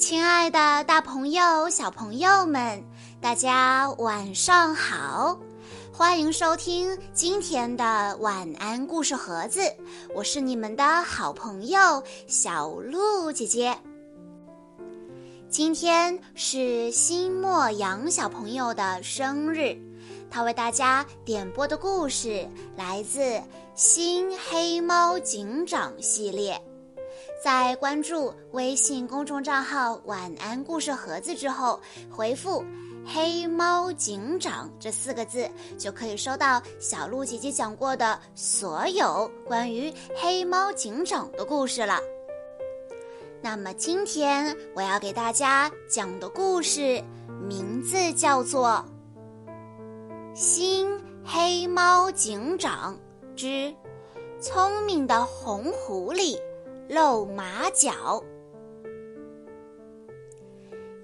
亲爱的，大朋友、小朋友们，大家晚上好！欢迎收听今天的晚安故事盒子，我是你们的好朋友小鹿姐姐。今天是新莫阳小朋友的生日，他为大家点播的故事来自《新黑猫警长》系列。在关注微信公众账号“晚安故事盒子”之后，回复“黑猫警长”这四个字，就可以收到小鹿姐姐讲过的所有关于黑猫警长的故事了。那么今天我要给大家讲的故事名字叫做《新黑猫警长之聪明的红狐狸》。露马脚。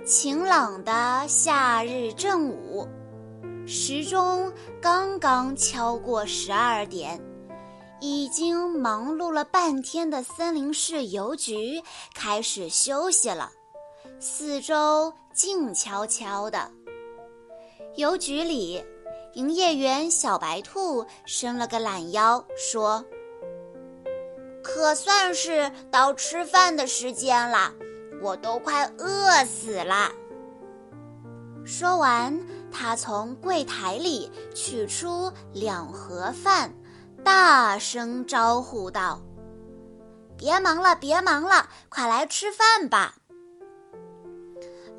晴朗的夏日正午，时钟刚刚敲过十二点，已经忙碌了半天的森林市邮局开始休息了，四周静悄悄的。邮局里，营业员小白兔伸了个懒腰，说。可算是到吃饭的时间了，我都快饿死了。说完，他从柜台里取出两盒饭，大声招呼道：“别忙了，别忙了，快来吃饭吧！”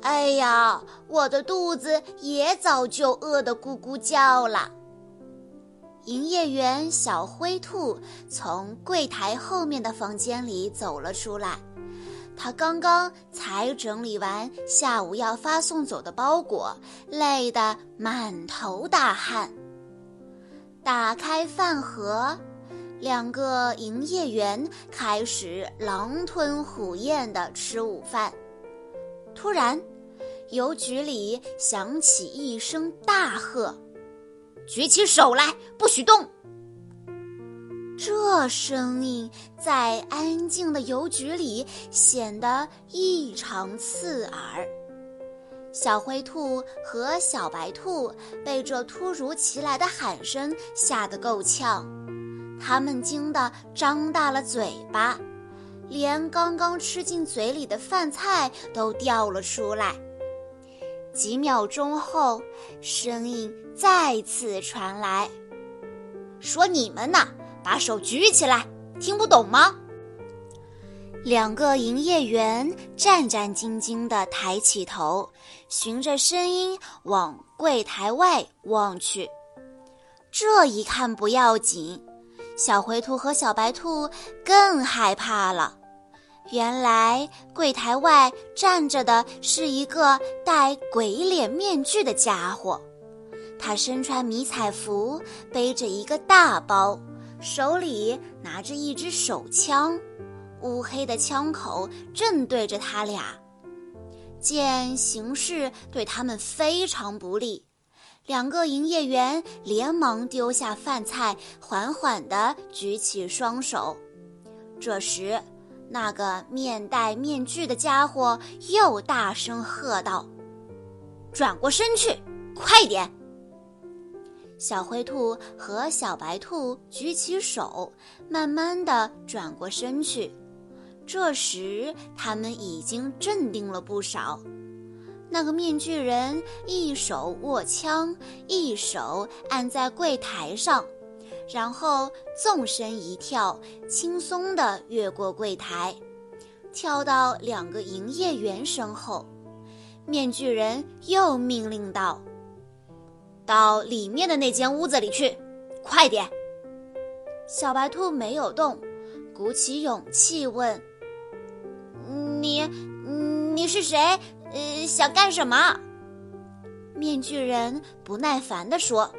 哎呀，我的肚子也早就饿得咕咕叫了。营业员小灰兔从柜台后面的房间里走了出来，他刚刚才整理完下午要发送走的包裹，累得满头大汗。打开饭盒，两个营业员开始狼吞虎咽地吃午饭。突然，邮局里响起一声大喝。举起手来，不许动！这声音在安静的邮局里显得异常刺耳。小灰兔和小白兔被这突如其来的喊声吓得够呛，他们惊得张大了嘴巴，连刚刚吃进嘴里的饭菜都掉了出来。几秒钟后，声音再次传来：“说你们呢，把手举起来，听不懂吗？”两个营业员战战兢兢地抬起头，循着声音往柜台外望去。这一看不要紧，小灰兔和小白兔更害怕了。原来柜台外站着的是一个戴鬼脸面具的家伙，他身穿迷彩服，背着一个大包，手里拿着一支手枪，乌黑的枪口正对着他俩。见形势对他们非常不利，两个营业员连忙丢下饭菜，缓缓地举起双手。这时。那个面戴面具的家伙又大声喝道：“转过身去，快点！”小灰兔和小白兔举起手，慢慢的转过身去。这时，他们已经镇定了不少。那个面具人一手握枪，一手按在柜台上。然后纵身一跳，轻松地越过柜台，跳到两个营业员身后。面具人又命令道：“到里面的那间屋子里去，快点！”小白兔没有动，鼓起勇气问：“你，你是谁？呃，想干什么？”面具人不耐烦地说：“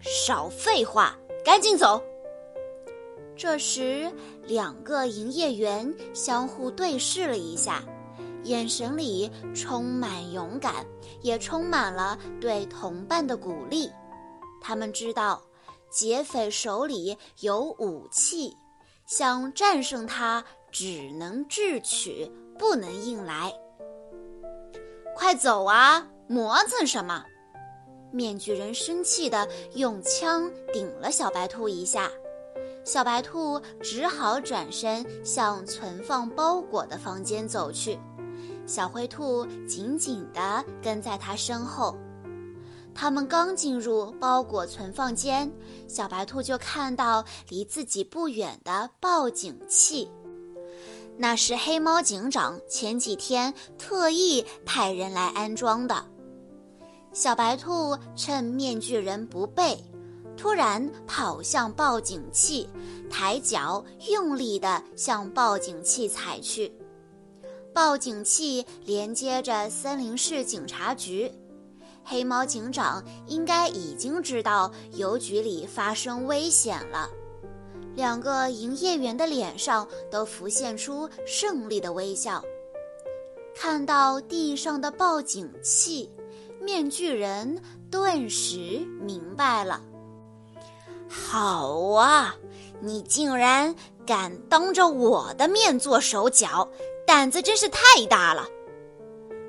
少废话！”赶紧走！这时，两个营业员相互对视了一下，眼神里充满勇敢，也充满了对同伴的鼓励。他们知道，劫匪手里有武器，想战胜他只能智取，不能硬来。快走啊！磨蹭什么？面具人生气地用枪顶了小白兔一下，小白兔只好转身向存放包裹的房间走去，小灰兔紧紧地跟在他身后。他们刚进入包裹存放间，小白兔就看到离自己不远的报警器，那是黑猫警长前几天特意派人来安装的。小白兔趁面具人不备，突然跑向报警器，抬脚用力地向报警器踩去。报警器连接着森林市警察局，黑猫警长应该已经知道邮局里发生危险了。两个营业员的脸上都浮现出胜利的微笑。看到地上的报警器。面具人顿时明白了。好啊，你竟然敢当着我的面做手脚，胆子真是太大了！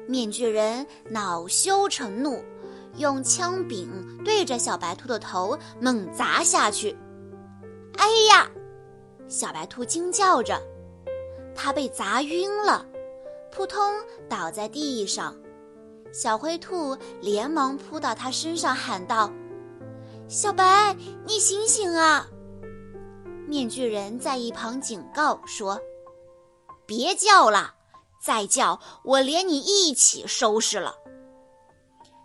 面具人恼羞成怒，用枪柄对着小白兔的头猛砸下去。哎呀！小白兔惊叫着，它被砸晕了，扑通倒在地上。小灰兔连忙扑到他身上，喊道：“小白，你醒醒啊！”面具人在一旁警告说：“别叫了，再叫我连你一起收拾了。”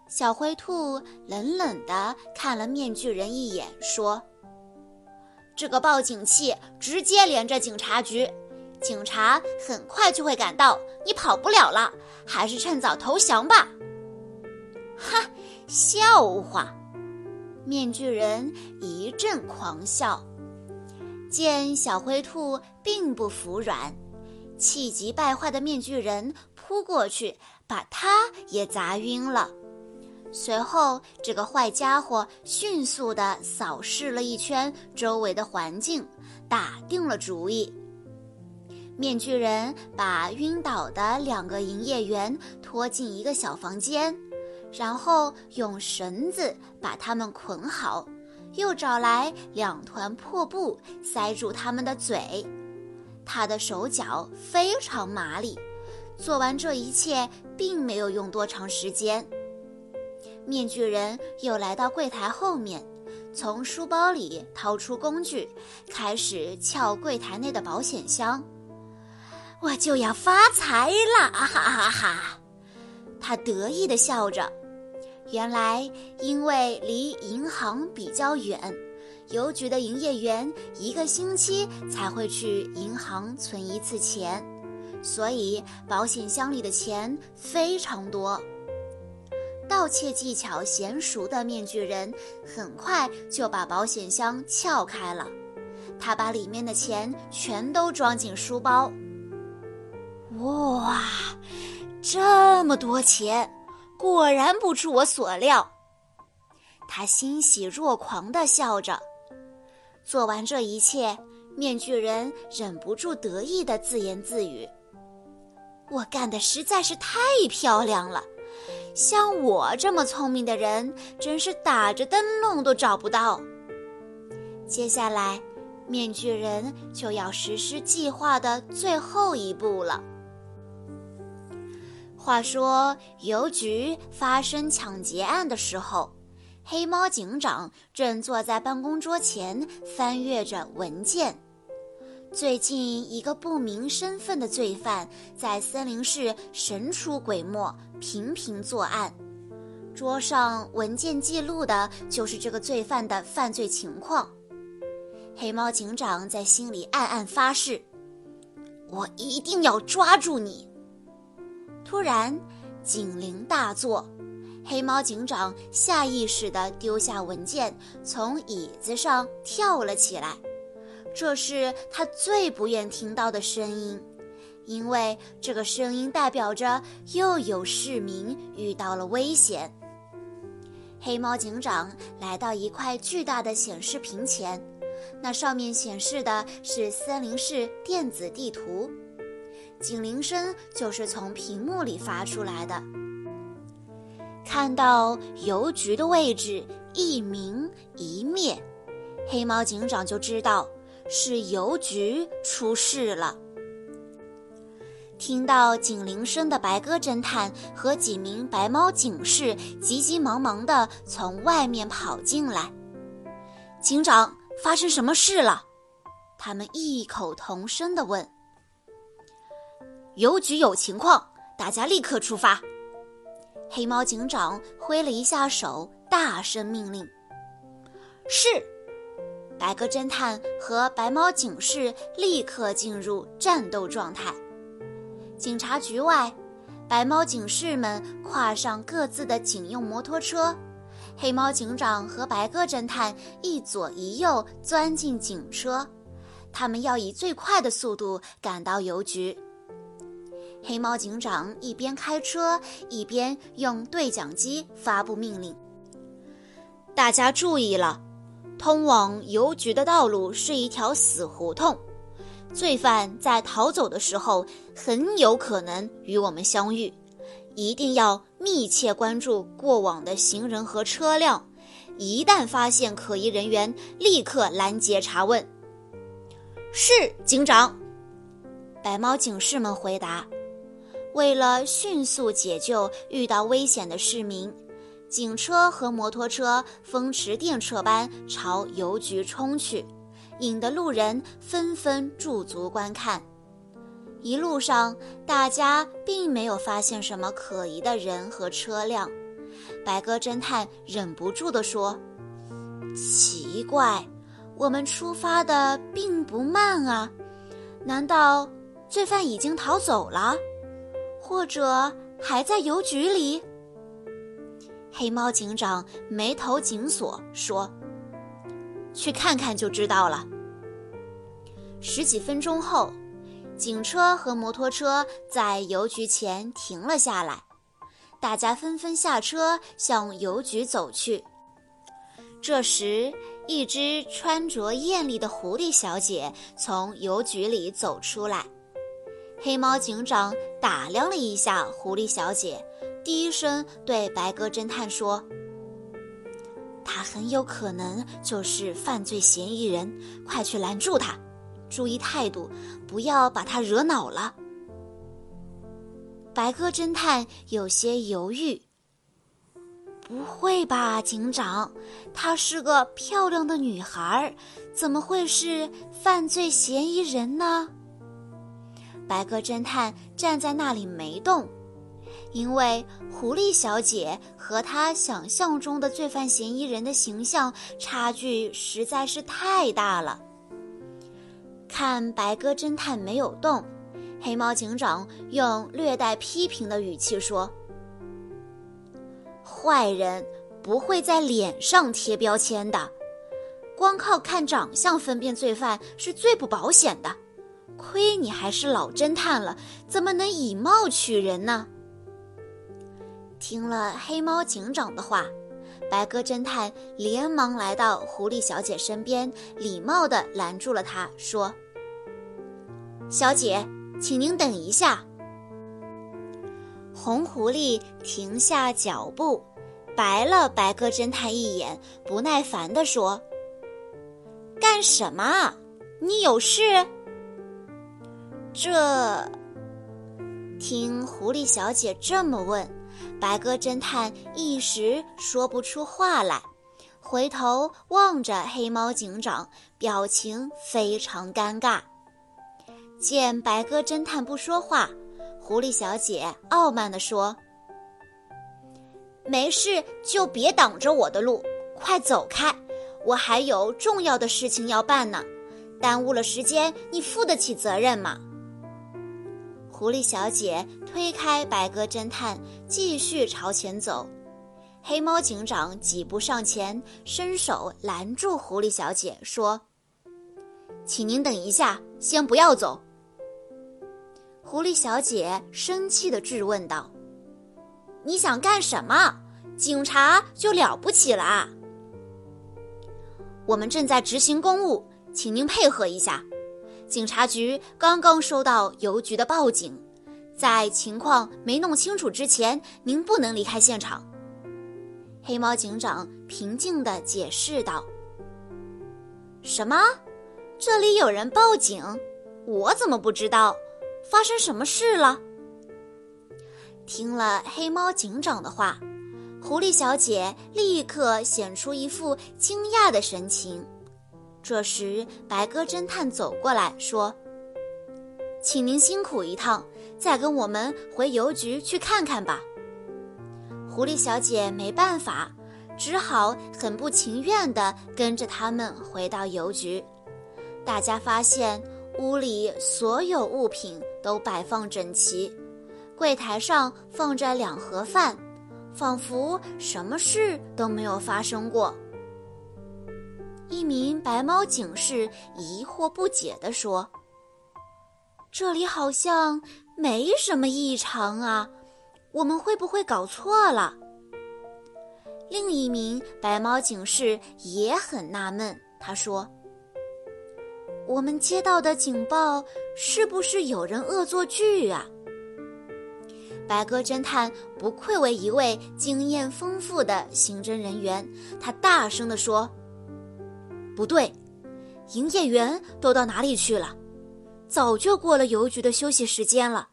小灰兔冷冷地看了面具人一眼，说：“这个报警器直接连着警察局，警察很快就会赶到，你跑不了了。”还是趁早投降吧！哈，笑话！面具人一阵狂笑。见小灰兔并不服软，气急败坏的面具人扑过去，把他也砸晕了。随后，这个坏家伙迅速地扫视了一圈周围的环境，打定了主意。面具人把晕倒的两个营业员拖进一个小房间，然后用绳子把他们捆好，又找来两团破布塞住他们的嘴。他的手脚非常麻利，做完这一切并没有用多长时间。面具人又来到柜台后面，从书包里掏出工具，开始撬柜台内的保险箱。我就要发财了！哈哈哈，他得意地笑着。原来，因为离银行比较远，邮局的营业员一个星期才会去银行存一次钱，所以保险箱里的钱非常多。盗窃技巧娴熟的面具人很快就把保险箱撬开了，他把里面的钱全都装进书包。哇，这么多钱，果然不出我所料。他欣喜若狂地笑着。做完这一切，面具人忍不住得意地自言自语：“我干的实在是太漂亮了，像我这么聪明的人，真是打着灯笼都找不到。”接下来，面具人就要实施计划的最后一步了。话说，邮局发生抢劫案的时候，黑猫警长正坐在办公桌前翻阅着文件。最近，一个不明身份的罪犯在森林市神出鬼没，频频作案。桌上文件记录的就是这个罪犯的犯罪情况。黑猫警长在心里暗暗发誓：“我一定要抓住你。”突然，警铃大作，黑猫警长下意识地丢下文件，从椅子上跳了起来。这是他最不愿听到的声音，因为这个声音代表着又有市民遇到了危险。黑猫警长来到一块巨大的显示屏前，那上面显示的是森林市电子地图。警铃声就是从屏幕里发出来的。看到邮局的位置一明一灭，黑猫警长就知道是邮局出事了。听到警铃声的白鸽侦探和几名白猫警士急急忙忙地从外面跑进来。警长，发生什么事了？他们异口同声地问。邮局有情况，大家立刻出发。黑猫警长挥了一下手，大声命令：“是！”白鸽侦探和白猫警士立刻进入战斗状态。警察局外，白猫警士们跨上各自的警用摩托车，黑猫警长和白鸽侦探一左一右钻进警车，他们要以最快的速度赶到邮局。黑猫警长一边开车，一边用对讲机发布命令：“大家注意了，通往邮局的道路是一条死胡同，罪犯在逃走的时候很有可能与我们相遇，一定要密切关注过往的行人和车辆，一旦发现可疑人员，立刻拦截查问。”“是，警长。”白猫警士们回答。为了迅速解救遇到危险的市民，警车和摩托车风驰电掣般朝邮局冲去，引得路人纷纷驻足观看。一路上，大家并没有发现什么可疑的人和车辆。白鸽侦探忍不住地说：“奇怪，我们出发的并不慢啊，难道罪犯已经逃走了？”或者还在邮局里？黑猫警长眉头紧锁，说：“去看看就知道了。”十几分钟后，警车和摩托车在邮局前停了下来，大家纷纷下车向邮局走去。这时，一只穿着艳丽的狐狸小姐从邮局里走出来。黑猫警长打量了一下狐狸小姐，低声对白鸽侦探说：“他很有可能就是犯罪嫌疑人，快去拦住他，注意态度，不要把他惹恼了。”白鸽侦探有些犹豫：“不会吧，警长？她是个漂亮的女孩，怎么会是犯罪嫌疑人呢？”白鸽侦探站在那里没动，因为狐狸小姐和他想象中的罪犯嫌疑人的形象差距实在是太大了。看白鸽侦探没有动，黑猫警长用略带批评的语气说：“坏人不会在脸上贴标签的，光靠看长相分辨罪犯是最不保险的。”亏你还是老侦探了，怎么能以貌取人呢？听了黑猫警长的话，白鸽侦探连忙来到狐狸小姐身边，礼貌地拦住了她，说：“小姐，请您等一下。”红狐狸停下脚步，白了白鸽侦探一眼，不耐烦地说：“干什么？你有事？”这，听狐狸小姐这么问，白鸽侦探一时说不出话来，回头望着黑猫警长，表情非常尴尬。见白鸽侦探不说话，狐狸小姐傲慢地说：“没事，就别挡着我的路，快走开，我还有重要的事情要办呢，耽误了时间，你负得起责任吗？”狐狸小姐推开白鸽侦探，继续朝前走。黑猫警长几步上前，伸手拦住狐狸小姐，说：“请您等一下，先不要走。”狐狸小姐生气地质问道：“你想干什么？警察就了不起了？我们正在执行公务，请您配合一下。”警察局刚刚收到邮局的报警，在情况没弄清楚之前，您不能离开现场。黑猫警长平静地解释道：“什么？这里有人报警？我怎么不知道？发生什么事了？”听了黑猫警长的话，狐狸小姐立刻显出一副惊讶的神情。这时，白鸽侦探走过来说：“请您辛苦一趟，再跟我们回邮局去看看吧。”狐狸小姐没办法，只好很不情愿地跟着他们回到邮局。大家发现屋里所有物品都摆放整齐。柜台上放着两盒饭，仿佛什么事都没有发生过。一名白猫警士疑惑不解地说：“这里好像没什么异常啊，我们会不会搞错了？”另一名白猫警士也很纳闷，他说：“我们接到的警报是不是有人恶作剧啊？”白鸽侦探不愧为一位经验丰富的刑侦人员，他大声地说：“不对，营业员都到哪里去了？早就过了邮局的休息时间了。”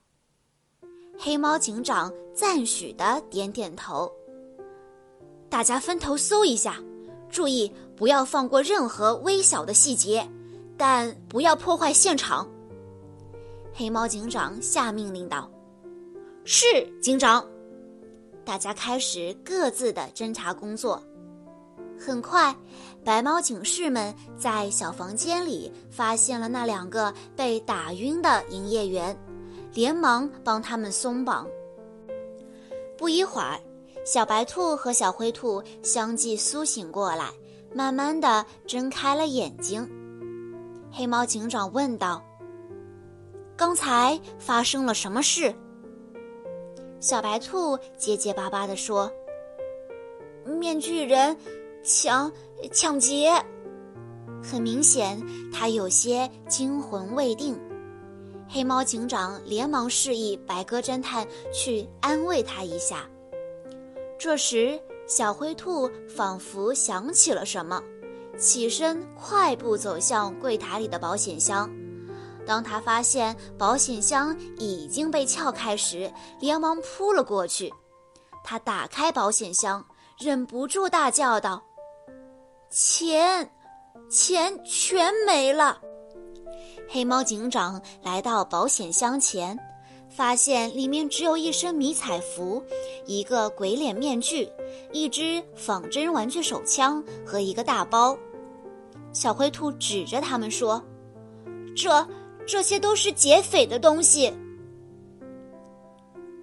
黑猫警长赞许的点点头。大家分头搜一下，注意不要放过任何微小的细节，但不要破坏现场。黑猫警长下命令道。是警长。大家开始各自的侦查工作。很快，白猫警士们在小房间里发现了那两个被打晕的营业员，连忙帮他们松绑。不一会儿，小白兔和小灰兔相继苏醒过来，慢慢的睁开了眼睛。黑猫警长问道：“刚才发生了什么事？”小白兔结结巴巴地说：“面具人抢抢劫，很明显，他有些惊魂未定。”黑猫警长连忙示意白鸽侦探去安慰他一下。这时，小灰兔仿佛想起了什么，起身快步走向柜台里的保险箱。当他发现保险箱已经被撬开时，连忙扑了过去。他打开保险箱，忍不住大叫道：“钱，钱全没了！”黑猫警长来到保险箱前，发现里面只有一身迷彩服、一个鬼脸面具、一只仿真玩具手枪和一个大包。小灰兔指着他们说：“这。”这些都是劫匪的东西，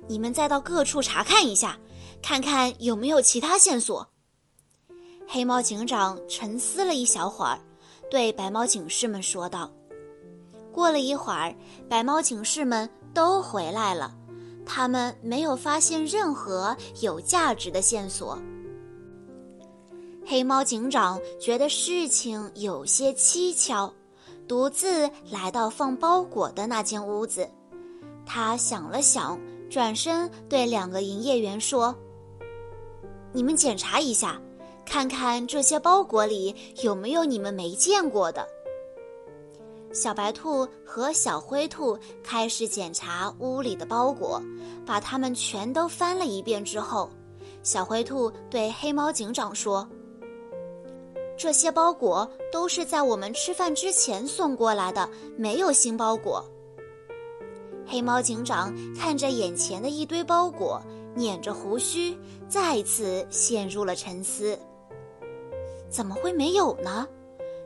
你们再到各处查看一下，看看有没有其他线索。黑猫警长沉思了一小会儿，对白猫警士们说道：“过了一会儿，白猫警士们都回来了，他们没有发现任何有价值的线索。”黑猫警长觉得事情有些蹊跷。独自来到放包裹的那间屋子，他想了想，转身对两个营业员说：“你们检查一下，看看这些包裹里有没有你们没见过的。”小白兔和小灰兔开始检查屋里的包裹，把它们全都翻了一遍之后，小灰兔对黑猫警长说。这些包裹都是在我们吃饭之前送过来的，没有新包裹。黑猫警长看着眼前的一堆包裹，捻着胡须，再次陷入了沉思。怎么会没有呢？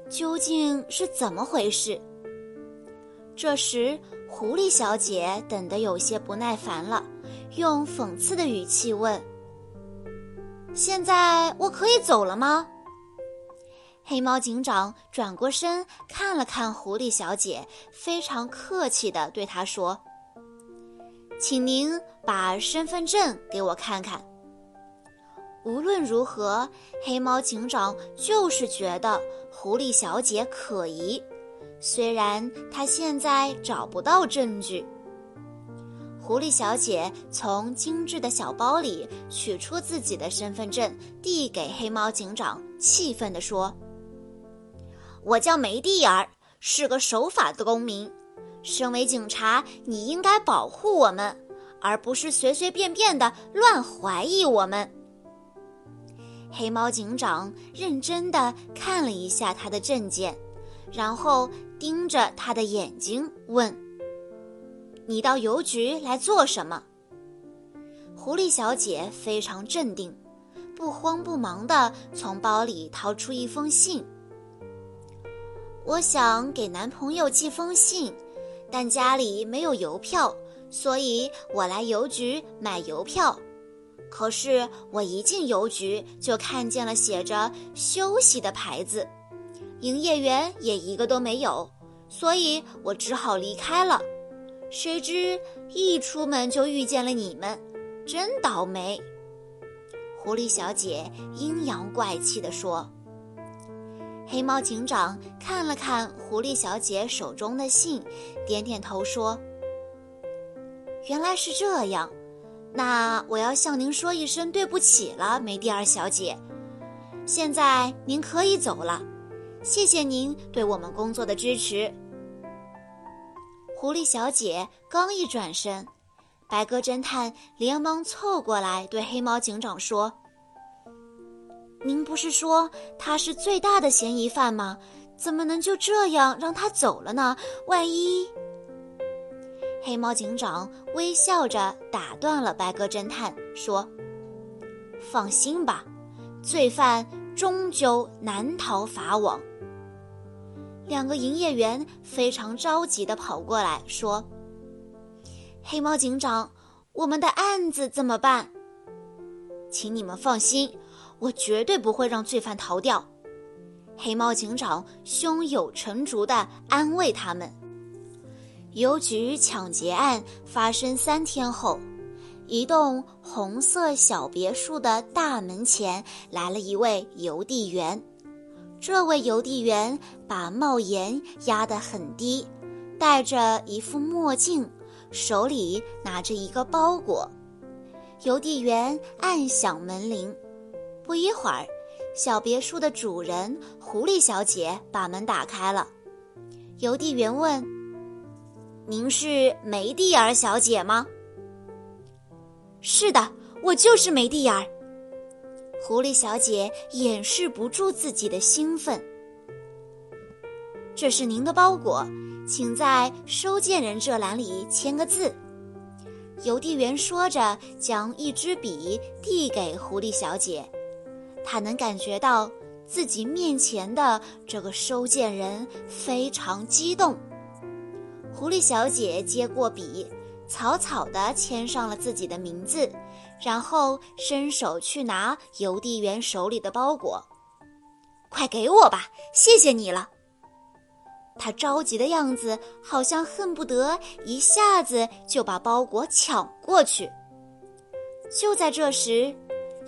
究竟是怎么回事？这时，狐狸小姐等得有些不耐烦了，用讽刺的语气问：“现在我可以走了吗？”黑猫警长转过身看了看狐狸小姐，非常客气地对她说：“请您把身份证给我看看。”无论如何，黑猫警长就是觉得狐狸小姐可疑，虽然他现在找不到证据。狐狸小姐从精致的小包里取出自己的身份证，递给黑猫警长，气愤地说：“我叫梅蒂尔，是个守法的公民。身为警察，你应该保护我们，而不是随随便便的乱怀疑我们。”黑猫警长认真的看了一下他的证件，然后盯着他的眼睛问。你到邮局来做什么？狐狸小姐非常镇定，不慌不忙地从包里掏出一封信。我想给男朋友寄封信，但家里没有邮票，所以我来邮局买邮票。可是我一进邮局就看见了写着“休息”的牌子，营业员也一个都没有，所以我只好离开了。谁知一出门就遇见了你们，真倒霉！狐狸小姐阴阳怪气地说。黑猫警长看了看狐狸小姐手中的信，点点头说：“原来是这样，那我要向您说一声对不起了，梅蒂尔小姐。现在您可以走了，谢谢您对我们工作的支持。”狐狸小姐刚一转身，白鸽侦探连忙凑过来对黑猫警长说：“您不是说他是最大的嫌疑犯吗？怎么能就这样让他走了呢？万一……”黑猫警长微笑着打断了白鸽侦探，说：“放心吧，罪犯终究难逃法网。”两个营业员非常着急地跑过来，说：“黑猫警长，我们的案子怎么办？请你们放心，我绝对不会让罪犯逃掉。”黑猫警长胸有成竹地安慰他们。邮局抢劫案发生三天后，一栋红色小别墅的大门前来了一位邮递员。这位邮递员把帽檐压得很低，戴着一副墨镜，手里拿着一个包裹。邮递员按响门铃，不一会儿，小别墅的主人狐狸小姐把门打开了。邮递员问：“您是梅蒂尔小姐吗？”“是的，我就是梅蒂尔。”狐狸小姐掩饰不住自己的兴奋。这是您的包裹，请在收件人这栏里签个字。邮递员说着，将一支笔递给狐狸小姐。她能感觉到自己面前的这个收件人非常激动。狐狸小姐接过笔。草草地签上了自己的名字，然后伸手去拿邮递员手里的包裹。快给我吧，谢谢你了。他着急的样子，好像恨不得一下子就把包裹抢过去。就在这时，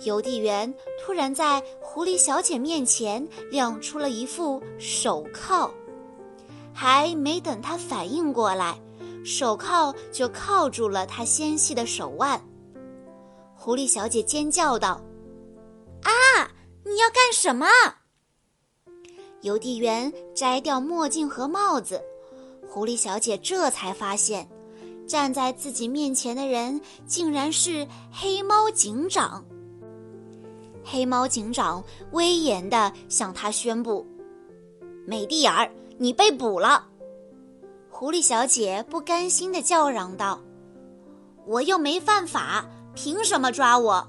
邮递员突然在狐狸小姐面前亮出了一副手铐，还没等他反应过来。手铐就铐住了他纤细的手腕，狐狸小姐尖叫道：“啊！你要干什么？”邮递员摘掉墨镜和帽子，狐狸小姐这才发现，站在自己面前的人竟然是黑猫警长。黑猫警长威严地向他宣布：“美蒂尔，你被捕了。”狐狸小姐不甘心地叫嚷道：“我又没犯法，凭什么抓我？”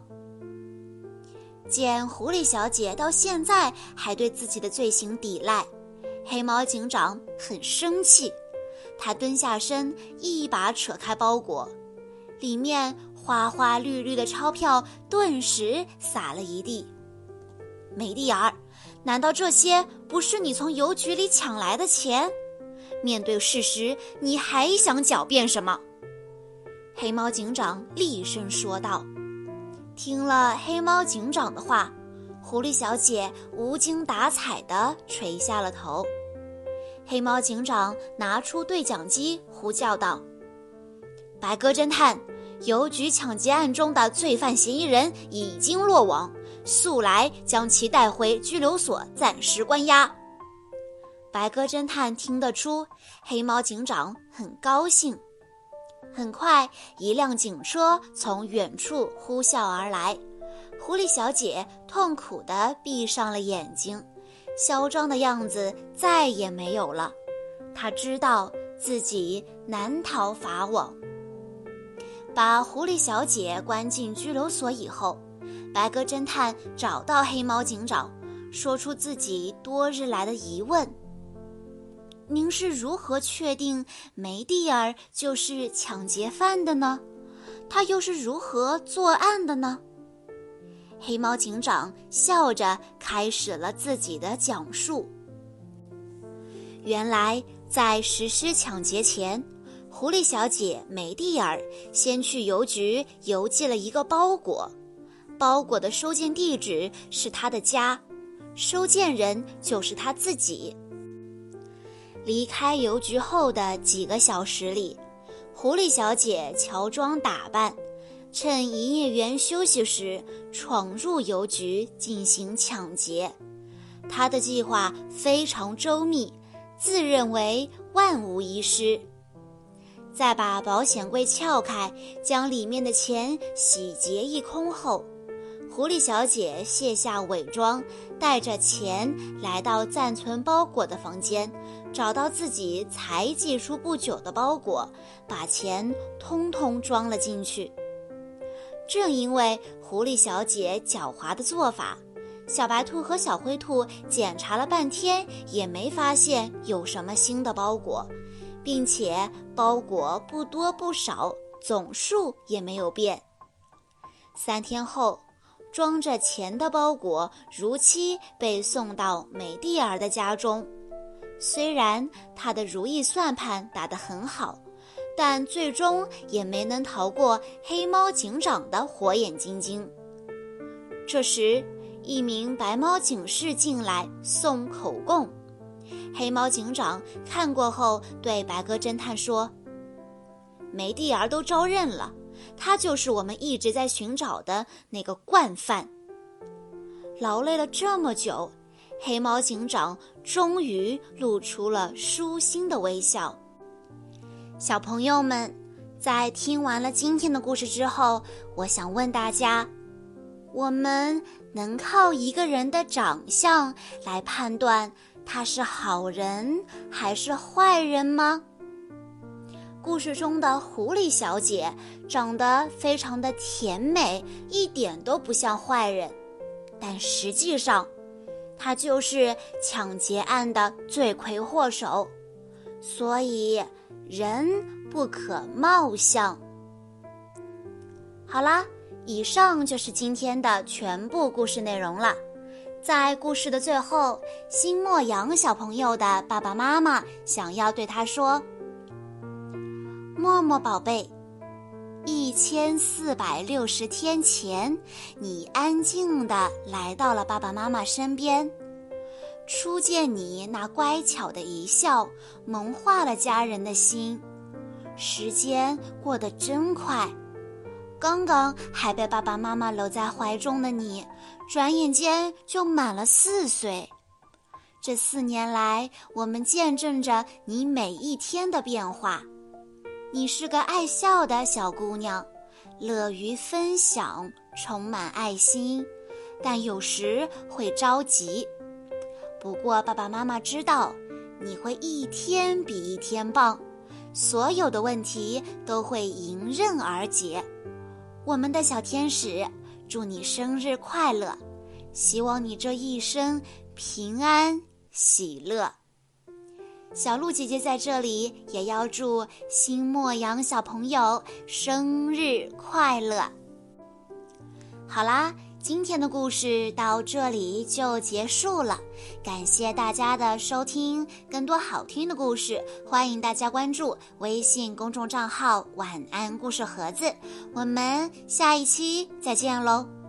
见狐狸小姐到现在还对自己的罪行抵赖，黑猫警长很生气。他蹲下身，一把扯开包裹，里面花花绿绿的钞票顿时洒了一地。美蒂尔，难道这些不是你从邮局里抢来的钱？面对事实，你还想狡辩什么？黑猫警长厉声说道。听了黑猫警长的话，狐狸小姐无精打采地垂下了头。黑猫警长拿出对讲机，呼叫道：“白鸽侦探，邮局抢劫案中的罪犯嫌疑人已经落网，速来将其带回拘留所暂时关押。”白鸽侦探听得出，黑猫警长很高兴。很快，一辆警车从远处呼啸而来。狐狸小姐痛苦地闭上了眼睛，嚣张的样子再也没有了。她知道自己难逃法网。把狐狸小姐关进拘留所以后，白鸽侦探找到黑猫警长，说出自己多日来的疑问。您是如何确定梅蒂尔就是抢劫犯的呢？他又是如何作案的呢？黑猫警长笑着开始了自己的讲述。原来，在实施抢劫前，狐狸小姐梅蒂尔先去邮局邮寄了一个包裹，包裹的收件地址是他的家，收件人就是他自己。离开邮局后的几个小时里，狐狸小姐乔装打扮，趁营业员休息时闯入邮局进行抢劫。她的计划非常周密，自认为万无一失。在把保险柜撬开，将里面的钱洗劫一空后，狐狸小姐卸下伪装，带着钱来到暂存包裹的房间。找到自己才寄出不久的包裹，把钱通通装了进去。正因为狐狸小姐狡猾的做法，小白兔和小灰兔检查了半天也没发现有什么新的包裹，并且包裹不多不少，总数也没有变。三天后，装着钱的包裹如期被送到美蒂尔的家中。虽然他的如意算盘打得很好，但最终也没能逃过黑猫警长的火眼金睛。这时，一名白猫警士进来送口供。黑猫警长看过后，对白鸽侦探说：“梅蒂尔都招认了，他就是我们一直在寻找的那个惯犯。”劳累了这么久。黑猫警长终于露出了舒心的微笑。小朋友们，在听完了今天的故事之后，我想问大家：我们能靠一个人的长相来判断他是好人还是坏人吗？故事中的狐狸小姐长得非常的甜美，一点都不像坏人，但实际上。她就是抢劫案的罪魁祸首，所以人不可貌相。好啦，以上就是今天的全部故事内容了。在故事的最后，新莫阳小朋友的爸爸妈妈想要对他说：“默默宝贝，一千四百六十天前，你安静地来到了爸爸妈妈身边。”初见你那乖巧的一笑，萌化了家人的心。时间过得真快，刚刚还被爸爸妈妈搂在怀中的你，转眼间就满了四岁。这四年来，我们见证着你每一天的变化。你是个爱笑的小姑娘，乐于分享，充满爱心，但有时会着急。不过，爸爸妈妈知道你会一天比一天棒，所有的问题都会迎刃而解。我们的小天使，祝你生日快乐！希望你这一生平安喜乐。小鹿姐姐在这里也要祝新莫阳小朋友生日快乐。好啦。今天的故事到这里就结束了，感谢大家的收听。更多好听的故事，欢迎大家关注微信公众账号“晚安故事盒子”。我们下一期再见喽！